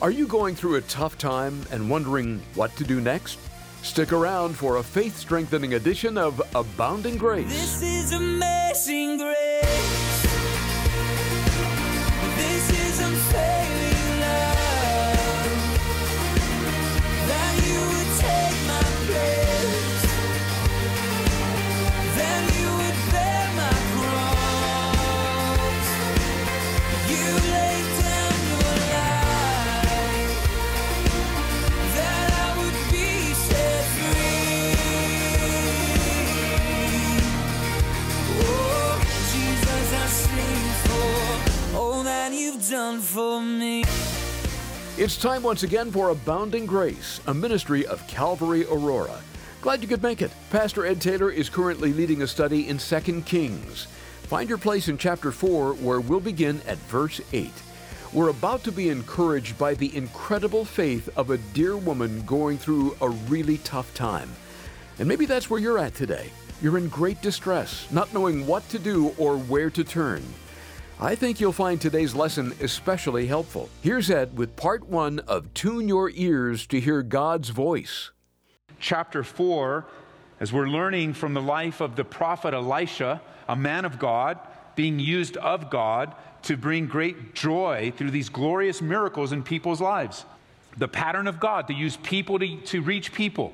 Are you going through a tough time and wondering what to do next? Stick around for a faith strengthening edition of Abounding Grace. This is amazing grace. It's time once again for Abounding Grace, a ministry of Calvary Aurora. Glad you could make it. Pastor Ed Taylor is currently leading a study in 2 Kings. Find your place in chapter 4, where we'll begin at verse 8. We're about to be encouraged by the incredible faith of a dear woman going through a really tough time. And maybe that's where you're at today. You're in great distress, not knowing what to do or where to turn. I think you'll find today's lesson especially helpful. Here's Ed with part one of Tune Your Ears to Hear God's Voice. chapter 4, as we're learning from the life of the prophet Elisha, a man of God, being used of God to bring great joy through these glorious miracles in people's lives. The pattern of God to use people to, to reach people.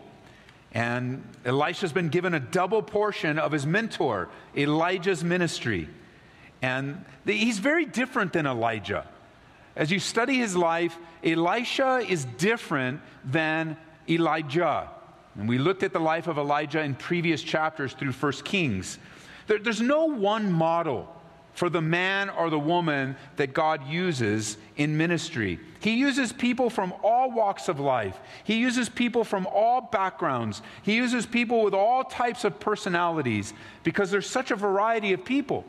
And Elisha's been given a double portion of his mentor, Elijah's ministry. And he's very different than Elijah. As you study his life, Elisha is different than Elijah. And we looked at the life of Elijah in previous chapters through 1 Kings. There- there's no one model for the man or the woman that God uses in ministry. He uses people from all walks of life. He uses people from all backgrounds. He uses people with all types of personalities because there's such a variety of people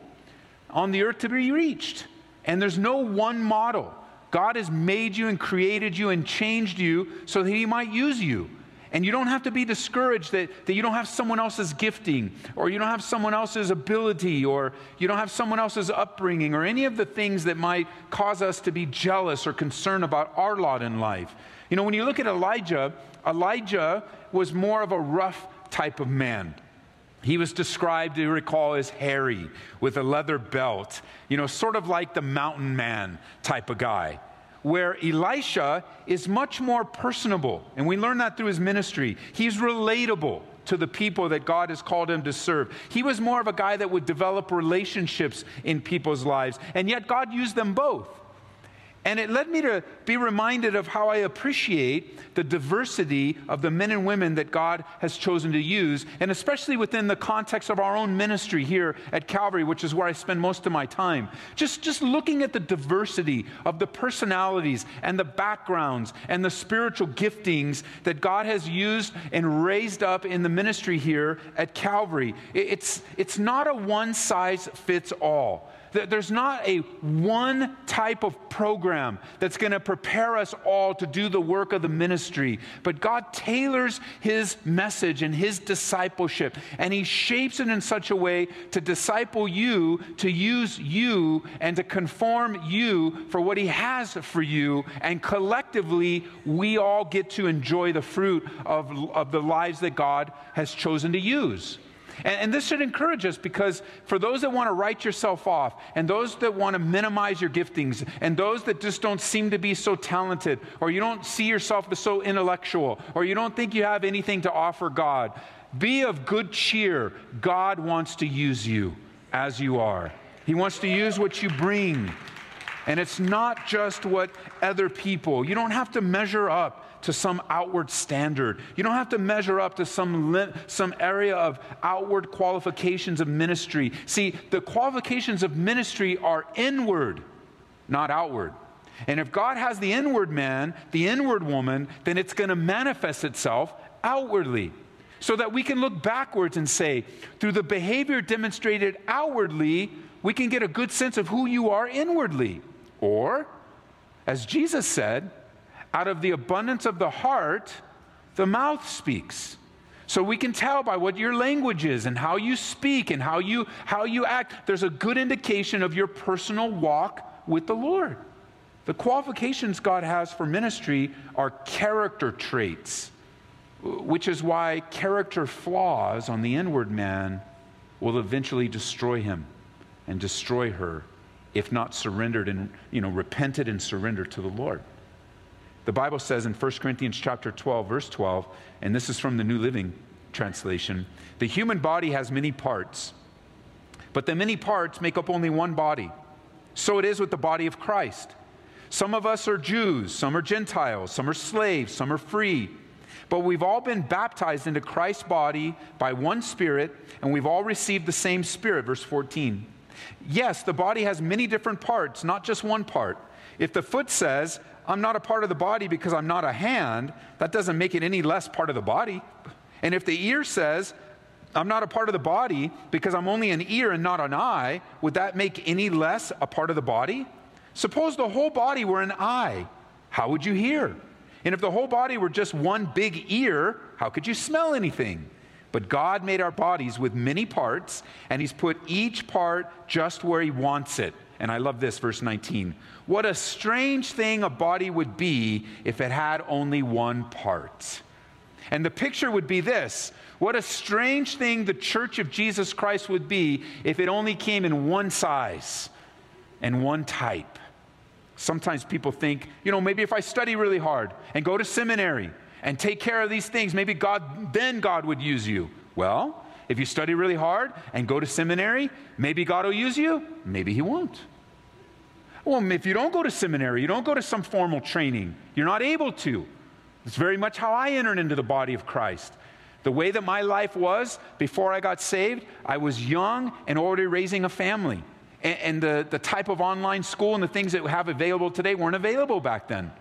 on the earth to be reached. And there's no one model. God has made you and created you and changed you so that He might use you. And you don't have to be discouraged that, that you don't have someone else's gifting, or you don't have someone else's ability, or you don't have someone else's upbringing, or any of the things that might cause us to be jealous or concerned about our lot in life. You know, when you look at Elijah, Elijah was more of a rough type of man. He was described, you recall, as hairy with a leather belt, you know, sort of like the mountain man type of guy. Where Elisha is much more personable, and we learn that through his ministry. He's relatable to the people that God has called him to serve. He was more of a guy that would develop relationships in people's lives, and yet God used them both. And it led me to be reminded of how I appreciate the diversity of the men and women that God has chosen to use, and especially within the context of our own ministry here at Calvary, which is where I spend most of my time. Just, just looking at the diversity of the personalities and the backgrounds and the spiritual giftings that God has used and raised up in the ministry here at Calvary. It's, it's not a one size fits all. There- There's not a one type of program that's going to prepare us all to do the work of the ministry, but God tailors His message and His discipleship, and He shapes it in such a way to disciple you, to use you, and to conform you for what He has for you. And collectively, we all get to enjoy the fruit of, of the lives that God has chosen to use. And, and this should encourage us because for those that want to write yourself off, and those that want to minimize your giftings, and those that just don't seem to be so talented, or you don't see yourself as so intellectual, or you don't think you have anything to offer God, be of good cheer. God wants to use you as you are, He wants to use what you bring. And it's not just what other people, you don't have to measure up to some outward standard. You don't have to measure up to some, some area of outward qualifications of ministry. See, the qualifications of ministry are inward, not outward. And if God has the inward man, the inward woman, then it's going to manifest itself outwardly. So that we can look backwards and say, through the behavior demonstrated outwardly, we can get a good sense of who you are inwardly. Or, as Jesus said, out of the abundance of the heart, the mouth speaks. So we can tell by what your language is and how you speak and how you, how you act. There's a good indication of your personal walk with the Lord. The qualifications God has for ministry are character traits, which is why character flaws on the inward man will eventually destroy him and destroy her if not surrendered and you know repented and surrendered to the Lord. The Bible says in 1 Corinthians chapter 12 verse 12 and this is from the New Living translation, the human body has many parts, but the many parts make up only one body. So it is with the body of Christ. Some of us are Jews, some are Gentiles, some are slaves, some are free. But we've all been baptized into Christ's body by one Spirit, and we've all received the same Spirit. Verse 14. Yes, the body has many different parts, not just one part. If the foot says, I'm not a part of the body because I'm not a hand, that doesn't make it any less part of the body. And if the ear says, I'm not a part of the body because I'm only an ear and not an eye, would that make any less a part of the body? Suppose the whole body were an eye. How would you hear? And if the whole body were just one big ear, how could you smell anything? But God made our bodies with many parts, and He's put each part just where He wants it. And I love this, verse 19. What a strange thing a body would be if it had only one part. And the picture would be this what a strange thing the church of Jesus Christ would be if it only came in one size and one type. Sometimes people think, you know, maybe if I study really hard and go to seminary and take care of these things, maybe God, then God would use you. Well, if you study really hard and go to seminary, maybe God will use you, maybe He won't. Well, if you don't go to seminary, you don't go to some formal training, you're not able to. It's very much how I entered into the body of Christ. The way that my life was before I got saved, I was young and already raising a family and, and the, the type of online school and the things that we have available today weren't available back then.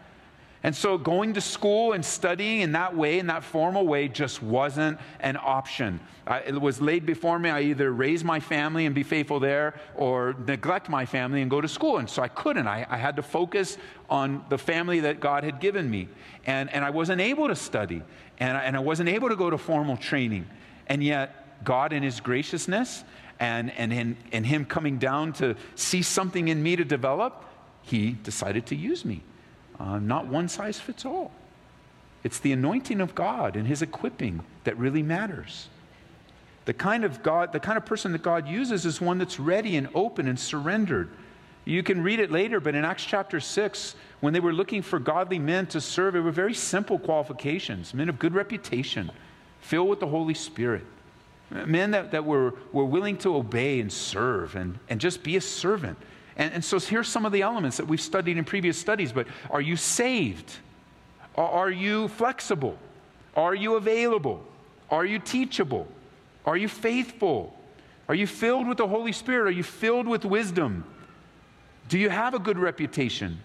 And so going to school and studying in that way, in that formal way, just wasn't an option. Uh, it was laid before me. I either raise my family and be faithful there or neglect my family and go to school. And so I couldn't. I, I had to focus on the family that God had given me. And, and I wasn't able to study. And I, and I wasn't able to go to formal training. And yet, God, in His graciousness and, and, in, in Him coming down to see something in me to develop, He decided to use me. Uh, not one size fits all. It's the anointing of God and His equipping that really matters. The kind of God, the kind of person that God uses is one that's ready and open and surrendered. You can read it later, but in Acts chapter 6, when they were looking for godly men to serve, it were very simple qualifications men of good reputation, filled with the Holy Spirit men that, that were, were willing to obey and serve and, and just be a servant. And, and so here's some of the elements that we've studied in previous studies, but are you saved? Are, you flexible? Are you available? Are you teachable? Are you faithful? Are you filled with the Holy Spirit? Are you filled with wisdom? Do you have a good reputation?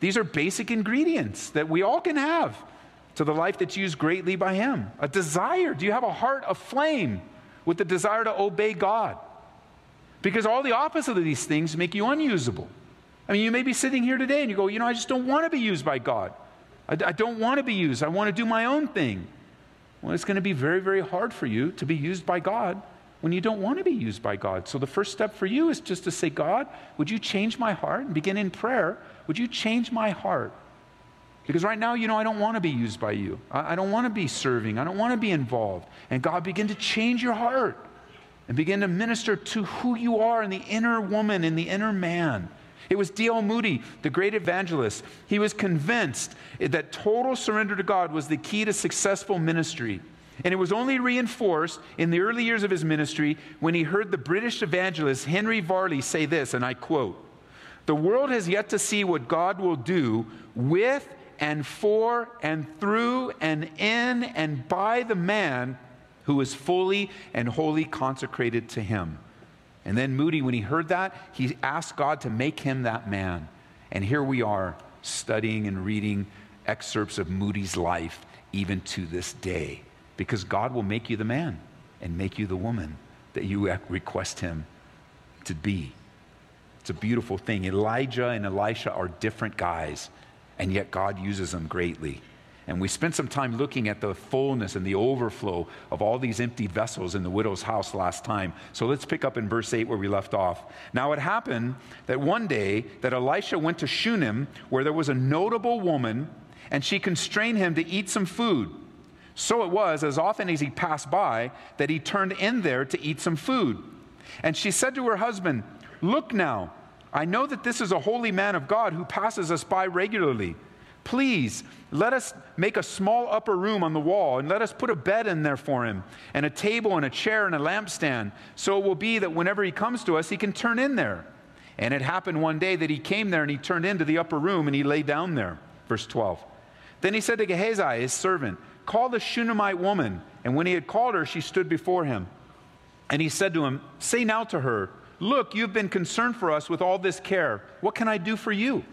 These are basic ingredients that we all can have to the life that's used greatly by Him. A desire. Do you have a heart of flame? with the desire to obey God. Because all the opposite of these things make you unusable. I mean, you may be sitting here today and you go, you know, I just don't want to be used by God. I, I don't want to be used. I want to do my own thing. Well, it's going to be very, very hard for you to be used by God when you don't want to be used by God. So the first step for you is just to say, God, would you change my heart? And begin in prayer. Would you change my heart? Because right now, you know, I don't want to be used by you. I, I don't want to be serving. I don't want to be involved. And God, begin to change your heart and begin to minister to who you are in the inner woman, in the inner man. It was D.L. Moody, the great evangelist. He was convinced that total surrender to God was the key to successful ministry. And it was only reinforced in the early years of his ministry when he heard the British evangelist Henry Varley say this, and I quote The world has yet to see what God will do with and for and through and in and by the man who is fully and wholly consecrated to him. And then Moody, when he heard that, he asked God to make him that man. And here we are studying and reading excerpts of Moody's life even to this day. Because God will make you the man and make you the woman that you request him to be. It's a beautiful thing. Elijah and Elisha are different guys and yet God uses them greatly. And we spent some time looking at the fullness and the overflow of all these empty vessels in the widow's house last time. So let's pick up in verse 8 where we left off. Now it happened that one day that Elisha went to Shunem where there was a notable woman and she constrained him to eat some food. So it was, as often as he passed by, that he turned in there to eat some food. And she said to her husband, Look now, I know that this is a holy man of God who passes us by regularly. Please, let us make a small upper room on the wall and let us put a bed in there for him, and a table and a chair and a lampstand. So it will be that whenever he comes to us, he can turn in there. And it happened one day that he came there and he turned into the upper room and he lay down there. Verse 12. Then he said to Gehazi, his servant, Call the Shunammite woman. And when he had called her, she stood before him. And he said to him, Say now to her, Look, you've been concerned for us with all this care. What can I do for you?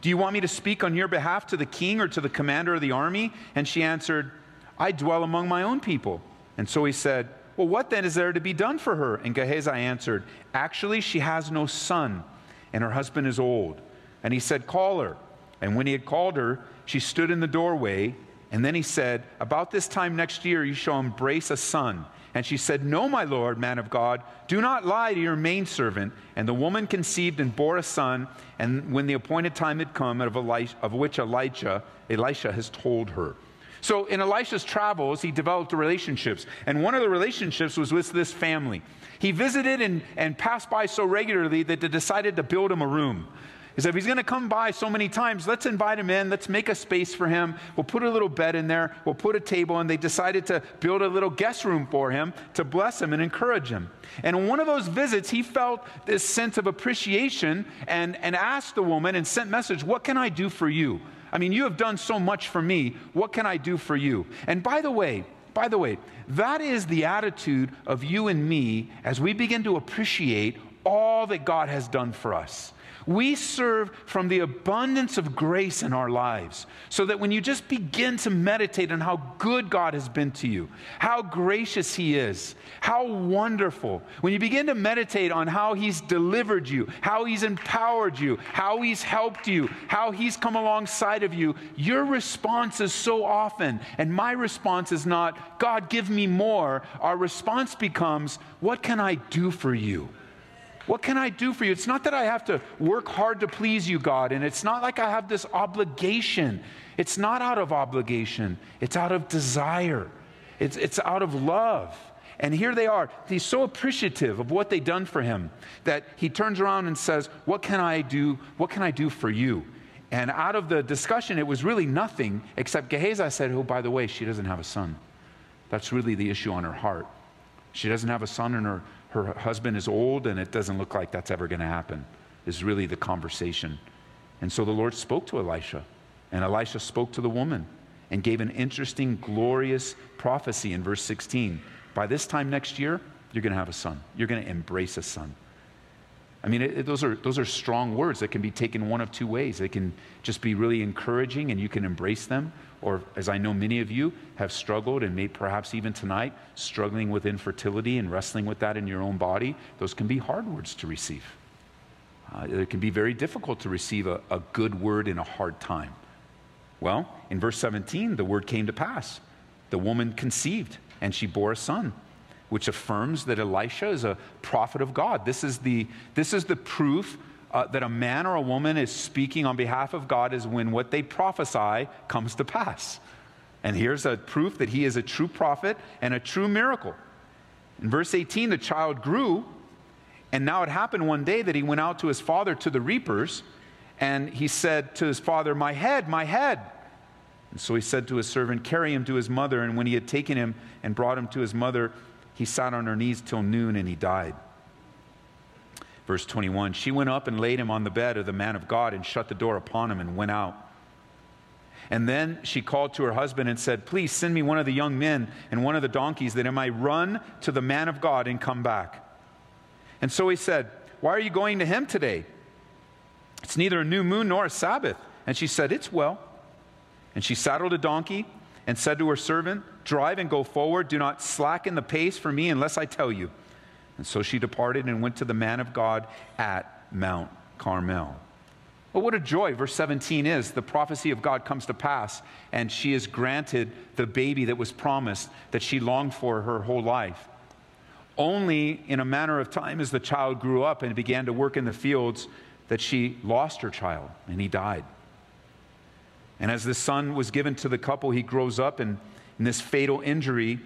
Do you want me to speak on your behalf to the king or to the commander of the army? And she answered, I dwell among my own people. And so he said, Well, what then is there to be done for her? And Gehazi answered, Actually, she has no son, and her husband is old. And he said, Call her. And when he had called her, she stood in the doorway. And then he said, About this time next year, you shall embrace a son. And she said, No, my Lord, man of God, do not lie to your maidservant. And the woman conceived and bore a son, and when the appointed time had come, of, Elisha, of which Elijah, Elisha has told her. So in Elisha's travels, he developed relationships. And one of the relationships was with this family. He visited and, and passed by so regularly that they decided to build him a room. He said, if he's going to come by so many times, let's invite him in. Let's make a space for him. We'll put a little bed in there. We'll put a table. And they decided to build a little guest room for him to bless him and encourage him. And in one of those visits, he felt this sense of appreciation and, and asked the woman and sent message, what can I do for you? I mean, you have done so much for me. What can I do for you? And by the way, by the way, that is the attitude of you and me as we begin to appreciate all that God has done for us. We serve from the abundance of grace in our lives so that when you just begin to meditate on how good God has been to you, how gracious He is, how wonderful, when you begin to meditate on how He's delivered you, how He's empowered you, how He's helped you, how He's come alongside of you, your response is so often, and my response is not, God, give me more. Our response becomes, What can I do for you? What can I do for you? It's not that I have to work hard to please you, God, and it's not like I have this obligation. It's not out of obligation, it's out of desire, it's, it's out of love. And here they are. He's so appreciative of what they've done for him that he turns around and says, What can I do? What can I do for you? And out of the discussion, it was really nothing except Gehazi said, Oh, by the way, she doesn't have a son. That's really the issue on her heart. She doesn't have a son, and her, her husband is old, and it doesn't look like that's ever going to happen, is really the conversation. And so the Lord spoke to Elisha, and Elisha spoke to the woman and gave an interesting, glorious prophecy in verse 16. By this time next year, you're going to have a son. You're going to embrace a son. I mean, it, it, those, are, those are strong words that can be taken one of two ways. They can just be really encouraging and you can embrace them, or as I know many of you have struggled and may perhaps even tonight struggling with infertility and wrestling with that in your own body, those can be hard words to receive. Uh, it can be very difficult to receive a, a good word in a hard time. Well, in verse 17, the word came to pass. The woman conceived and she bore a son, which affirms that Elisha is a prophet of God. This is the, this is the proof uh, that a man or a woman is speaking on behalf of God is when what they prophesy comes to pass. And here's a proof that he is a true prophet and a true miracle. In verse 18, the child grew, and now it happened one day that he went out to his father to the reapers, and he said to his father, My head, my head. And so he said to his servant, Carry him to his mother. And when he had taken him and brought him to his mother, he sat on her knees till noon and he died. Verse 21 She went up and laid him on the bed of the man of God and shut the door upon him and went out. And then she called to her husband and said, Please send me one of the young men and one of the donkeys that I might run to the man of God and come back. And so he said, Why are you going to him today? It's neither a new moon nor a Sabbath. And she said, It's well. And she saddled a donkey and said to her servant, Drive and go forward. Do not slacken the pace for me unless I tell you. And so she departed and went to the man of God at Mount Carmel. But what a joy, verse 17 is the prophecy of God comes to pass, and she is granted the baby that was promised, that she longed for her whole life. Only in a manner of time as the child grew up and began to work in the fields that she lost her child, and he died. And as the son was given to the couple, he grows up, and in this fatal injury,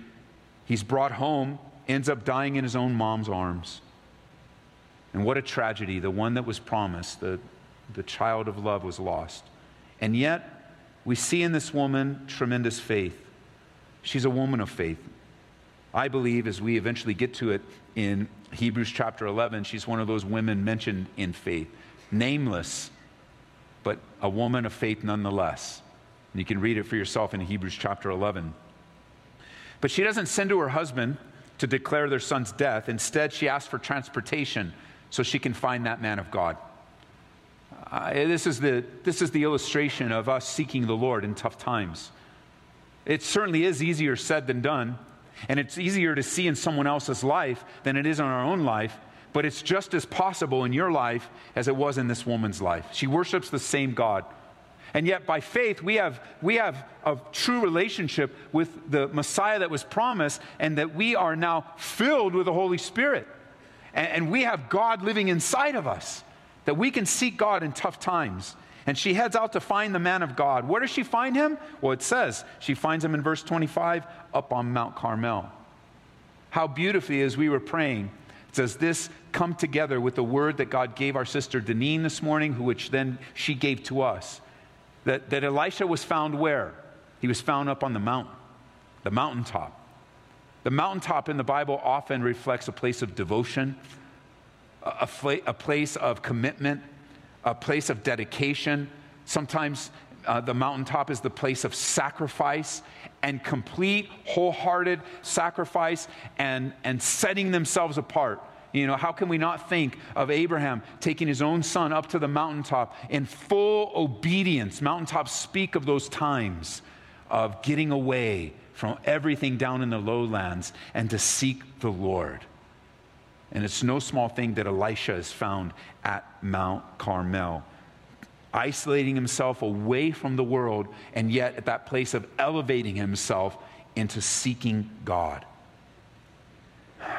he's brought home, ends up dying in his own mom's arms. And what a tragedy. The one that was promised, the, the child of love, was lost. And yet, we see in this woman tremendous faith. She's a woman of faith. I believe, as we eventually get to it in Hebrews chapter 11, she's one of those women mentioned in faith. Nameless, but a woman of faith nonetheless. And you can read it for yourself in Hebrews chapter 11. But she doesn't send to her husband to declare their son's death. Instead, she asks for transportation so she can find that man of God. Uh, this, is the, this is the illustration of us seeking the Lord in tough times. It certainly is easier said than done, and it's easier to see in someone else's life than it is in our own life, but it's just as possible in your life as it was in this woman's life. She worships the same God. And yet, by faith, we have, we have a true relationship with the Messiah that was promised, and that we are now filled with the Holy Spirit. And, and we have God living inside of us, that we can seek God in tough times. And she heads out to find the man of God. Where does she find him? Well, it says she finds him in verse 25 up on Mount Carmel. How beautifully, as we were praying, does this come together with the word that God gave our sister Deneen this morning, which then she gave to us. That, that Elisha was found where? He was found up on the mountain, the mountaintop. The mountaintop in the Bible often reflects a place of devotion, a, a place of commitment, a place of dedication. Sometimes uh, the mountaintop is the place of sacrifice and complete, wholehearted sacrifice and, and setting themselves apart. You know, how can we not think of Abraham taking his own son up to the mountaintop in full obedience? Mountaintops speak of those times of getting away from everything down in the lowlands and to seek the Lord. And it's no small thing that Elisha is found at Mount Carmel, isolating himself away from the world, and yet at that place of elevating himself into seeking God.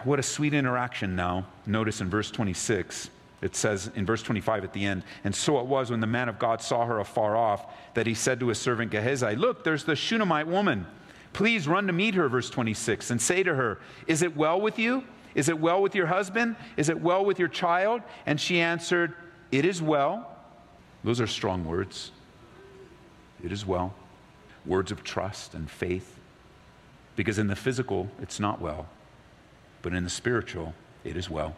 What a sweet interaction now. Notice in verse 26, it says in verse 25 at the end, and so it was when the man of God saw her afar off that he said to his servant Gehazi, Look, there's the Shunammite woman. Please run to meet her, verse 26, and say to her, Is it well with you? Is it well with your husband? Is it well with your child? And she answered, It is well. Those are strong words. It is well. Words of trust and faith. Because in the physical, it's not well but in the spiritual, it is well.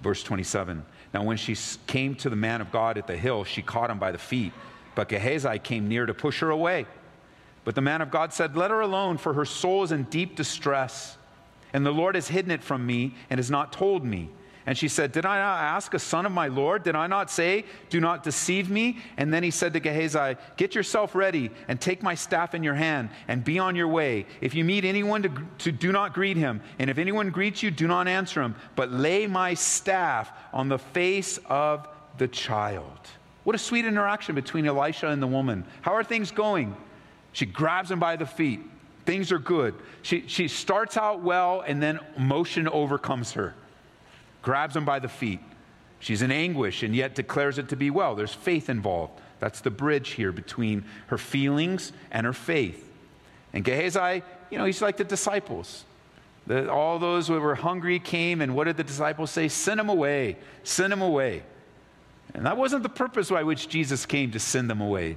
Verse 27 Now, when she came to the man of God at the hill, she caught him by the feet, but Gehazi came near to push her away. But the man of God said, Let her alone, for her soul is in deep distress. And the Lord has hidden it from me and has not told me. And she said, Did I not ask a son of my Lord? Did I not say, Do not deceive me? And then he said to Gehazi, Get yourself ready and take my staff in your hand and be on your way. If you meet anyone, to, to do not greet him. And if anyone greets you, do not answer him, but lay my staff on the face of the child. What a sweet interaction between Elisha and the woman. How are things going? She grabs him by the feet. Things are good. She, she starts out well, and then emotion overcomes her grabs him by the feet. She's in anguish and yet declares it to be well. There's faith involved. That's the bridge here between her feelings and her faith. And Gehazi, you know, he's like the disciples. The, all those who were hungry came, and what did the disciples say? Send them away, send them away. And that wasn't the purpose by which Jesus came to send them away.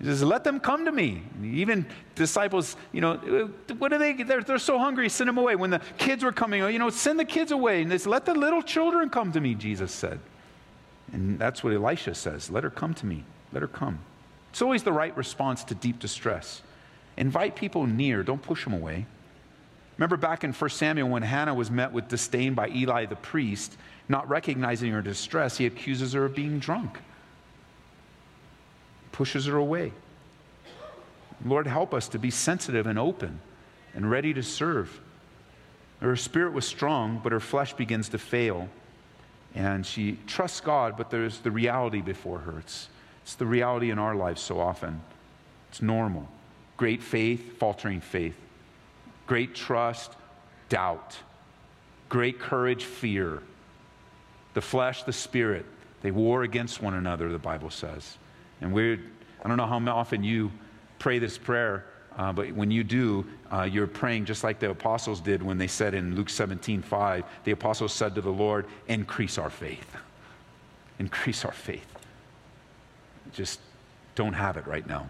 He says, Let them come to me. Even disciples, you know, what are they? They're, they're so hungry, send them away. When the kids were coming, you know, send the kids away. And they said, Let the little children come to me, Jesus said. And that's what Elisha says let her come to me. Let her come. It's always the right response to deep distress. Invite people near, don't push them away. Remember back in 1 Samuel when Hannah was met with disdain by Eli the priest, not recognizing her distress, he accuses her of being drunk pushes her away. Lord, help us to be sensitive and open and ready to serve. Her spirit was strong, but her flesh begins to fail. And she trusts God, but there's the reality before her. It's, it's the reality in our lives so often. It's normal. Great faith, faltering faith. Great trust, doubt. Great courage, fear. The flesh, the spirit, they war against one another, the Bible says. And we're, I don't know how often you pray this prayer, uh, but when you do, uh, you're praying just like the apostles did when they said in Luke 17 5, the apostles said to the Lord, Increase our faith. Increase our faith. Just don't have it right now.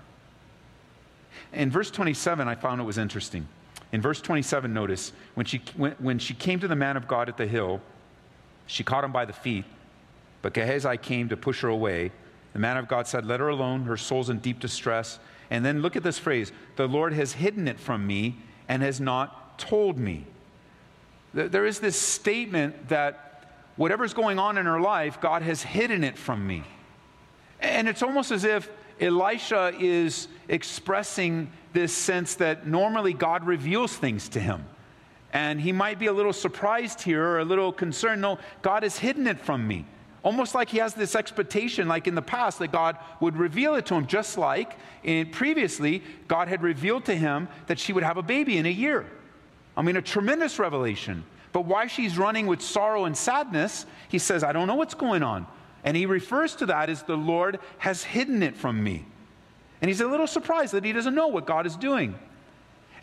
In verse 27, I found it was interesting. In verse 27, notice, when she, when, when she came to the man of God at the hill, she caught him by the feet, but Gehazi came to push her away. The man of God said, Let her alone, her soul's in deep distress. And then look at this phrase the Lord has hidden it from me and has not told me. There is this statement that whatever's going on in her life, God has hidden it from me. And it's almost as if Elisha is expressing this sense that normally God reveals things to him. And he might be a little surprised here or a little concerned. No, God has hidden it from me. Almost like he has this expectation, like in the past, that God would reveal it to him, just like in previously, God had revealed to him that she would have a baby in a year. I mean, a tremendous revelation. But why she's running with sorrow and sadness, he says, I don't know what's going on. And he refers to that as the Lord has hidden it from me. And he's a little surprised that he doesn't know what God is doing.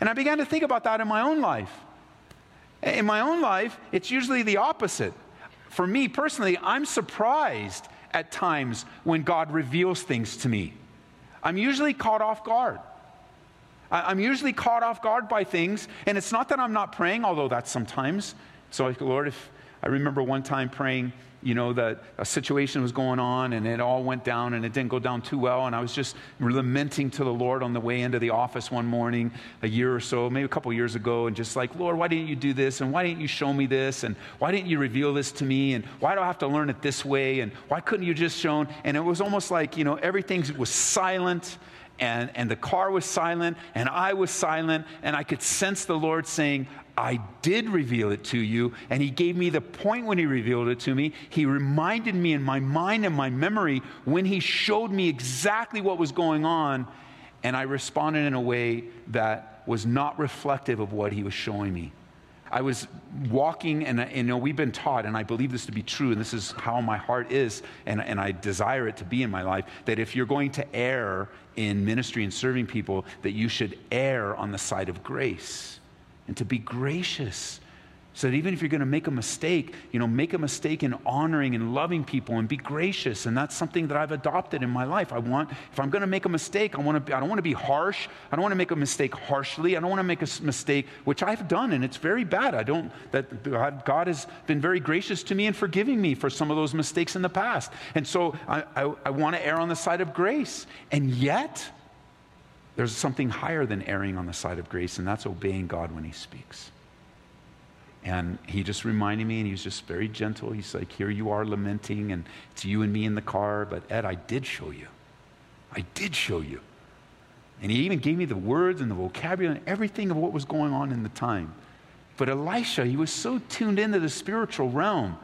And I began to think about that in my own life. In my own life, it's usually the opposite for me personally, I'm surprised at times when God reveals things to me. I'm usually caught off guard. I'm usually caught off guard by things, and it's not that I'm not praying, although that's sometimes. So, Lord, if I remember one time praying, you know, that a situation was going on and it all went down and it didn't go down too well. And I was just lamenting to the Lord on the way into the office one morning, a year or so, maybe a couple years ago, and just like, Lord, why didn't you do this? And why didn't you show me this? And why didn't you reveal this to me? And why do I have to learn it this way? And why couldn't you just shown? And it was almost like, you know, everything was silent and, and the car was silent, and I was silent, and I could sense the Lord saying, I did reveal it to you. And He gave me the point when He revealed it to me. He reminded me in my mind and my memory when He showed me exactly what was going on. And I responded in a way that was not reflective of what He was showing me. I was walking, and, you know, we've been taught, and I believe this to be true, and this is how my heart is, and, and I desire it to be in my life, that if you're going to err in ministry and serving people, that you should err on the side of grace and to be gracious so that even if you're going to make a mistake, you know, make a mistake in honoring and loving people and be gracious. And that's something that I've adopted in my life. I want, if I'm going to make a mistake, I want to, I don't want to be harsh. I don't want to make a mistake harshly. I don't want to make a mistake, which I've done, and it's very bad. I don't, that God, God has been very gracious to me and forgiving me for some of those mistakes in the past. And so I, I, I want to err on the side of grace. And yet, there's something higher than erring on the side of grace, and that's obeying God when He speaks. And he just reminded me, and he was just very gentle. He's like, Here you are lamenting, and it's you and me in the car. But Ed, I did show you. I did show you. And he even gave me the words and the vocabulary and everything of what was going on in the time. But Elisha, he was so tuned into the spiritual realm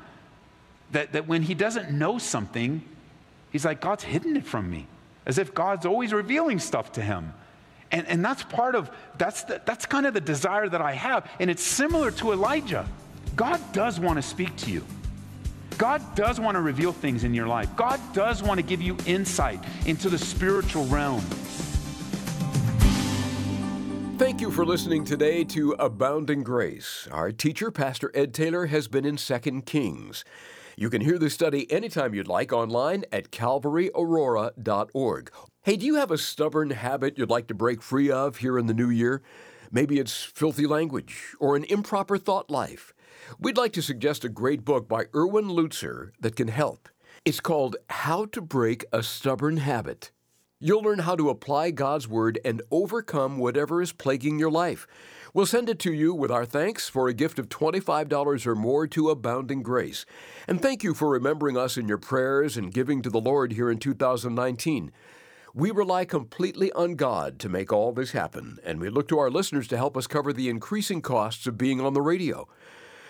that, that when he doesn't know something, he's like, God's hidden it from me. As if God's always revealing stuff to him. And, and that's part of, that's, the, that's kind of the desire that I have. And it's similar to Elijah. God does want to speak to you. God does want to reveal things in your life. God does want to give you insight into the spiritual realm. Thank you for listening today to Abounding Grace. Our teacher, Pastor Ed Taylor, has been in 2 Kings. You can hear the study anytime you'd like online at calvaryaurora.org Hey, do you have a stubborn habit you'd like to break free of here in the new year? Maybe it's filthy language or an improper thought life. We'd like to suggest a great book by Erwin Lutzer that can help. It's called How to Break a Stubborn Habit. You'll learn how to apply God's Word and overcome whatever is plaguing your life. We'll send it to you with our thanks for a gift of $25 or more to Abounding Grace. And thank you for remembering us in your prayers and giving to the Lord here in 2019. We rely completely on God to make all this happen, and we look to our listeners to help us cover the increasing costs of being on the radio.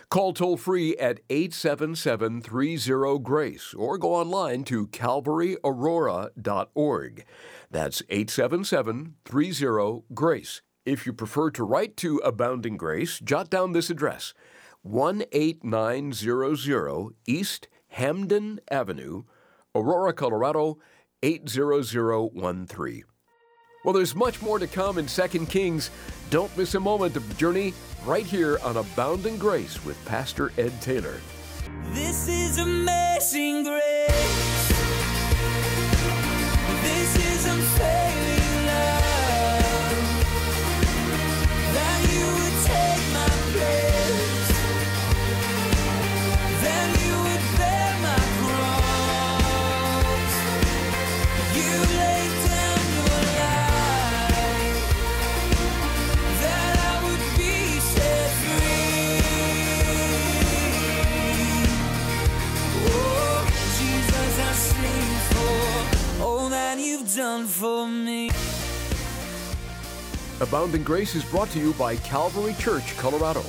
Call toll free at 877 30 GRACE or go online to calvaryaurora.org. That's 877 30 GRACE. If you prefer to write to Abounding Grace, jot down this address 18900 East Hampden Avenue, Aurora, Colorado 80013. Well, there's much more to come in 2 Kings. Don't miss a moment of the journey right here on Abounding Grace with Pastor Ed Taylor. This is amazing grace. Abounding Grace is brought to you by Calvary Church, Colorado.